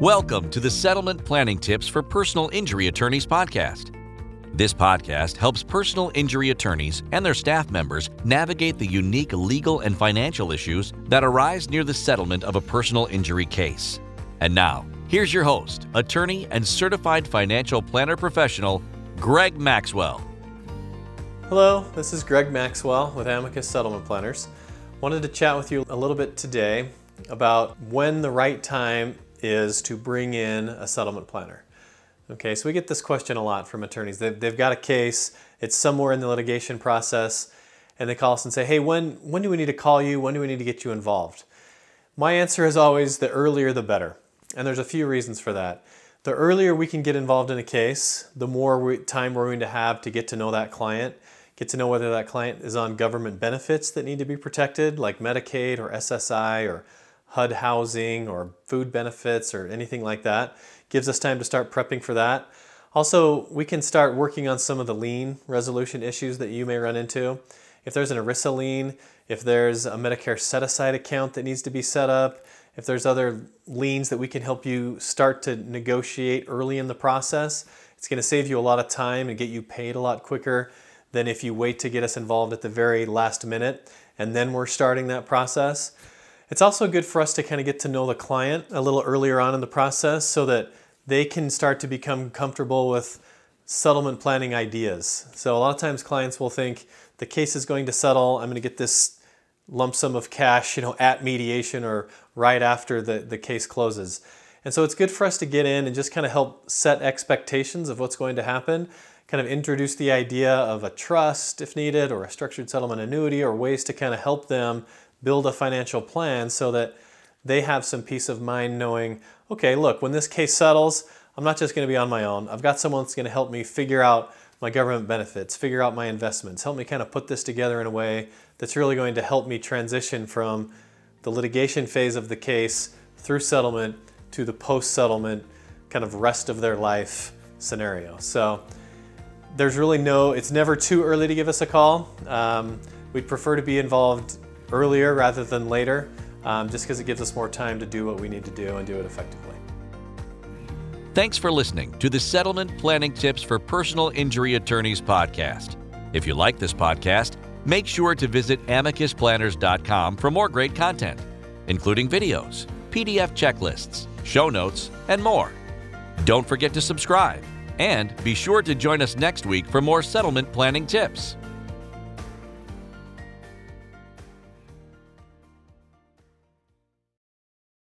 Welcome to the Settlement Planning Tips for Personal Injury Attorneys podcast. This podcast helps personal injury attorneys and their staff members navigate the unique legal and financial issues that arise near the settlement of a personal injury case. And now, here's your host, attorney and certified financial planner professional, Greg Maxwell. Hello, this is Greg Maxwell with Amicus Settlement Planners. Wanted to chat with you a little bit today about when the right time is to bring in a settlement planner. Okay, so we get this question a lot from attorneys. They've, they've got a case, it's somewhere in the litigation process, and they call us and say, hey, when, when do we need to call you? When do we need to get you involved? My answer is always the earlier the better. And there's a few reasons for that. The earlier we can get involved in a case, the more we, time we're going to have to get to know that client, get to know whether that client is on government benefits that need to be protected, like Medicaid or SSI or HUD housing or food benefits or anything like that. Gives us time to start prepping for that. Also, we can start working on some of the lien resolution issues that you may run into. If there's an ERISA lien, if there's a Medicare set aside account that needs to be set up, if there's other liens that we can help you start to negotiate early in the process, it's going to save you a lot of time and get you paid a lot quicker than if you wait to get us involved at the very last minute and then we're starting that process. It's also good for us to kind of get to know the client a little earlier on in the process so that they can start to become comfortable with settlement planning ideas. So a lot of times clients will think the case is going to settle, I'm going to get this lump sum of cash, you know, at mediation or right after the, the case closes. And so it's good for us to get in and just kind of help set expectations of what's going to happen, kind of introduce the idea of a trust if needed or a structured settlement annuity or ways to kind of help them build a financial plan so that they have some peace of mind knowing, okay, look, when this case settles, I'm not just going to be on my own. I've got someone that's going to help me figure out my government benefits, figure out my investments, help me kind of put this together in a way that's really going to help me transition from the litigation phase of the case through settlement to the post settlement kind of rest of their life scenario. So there's really no, it's never too early to give us a call. Um, we'd prefer to be involved earlier rather than later, um, just because it gives us more time to do what we need to do and do it effectively. Thanks for listening to the Settlement Planning Tips for Personal Injury Attorneys podcast. If you like this podcast, make sure to visit amicusplanners.com for more great content, including videos, PDF checklists, show notes, and more. Don't forget to subscribe, and be sure to join us next week for more settlement planning tips.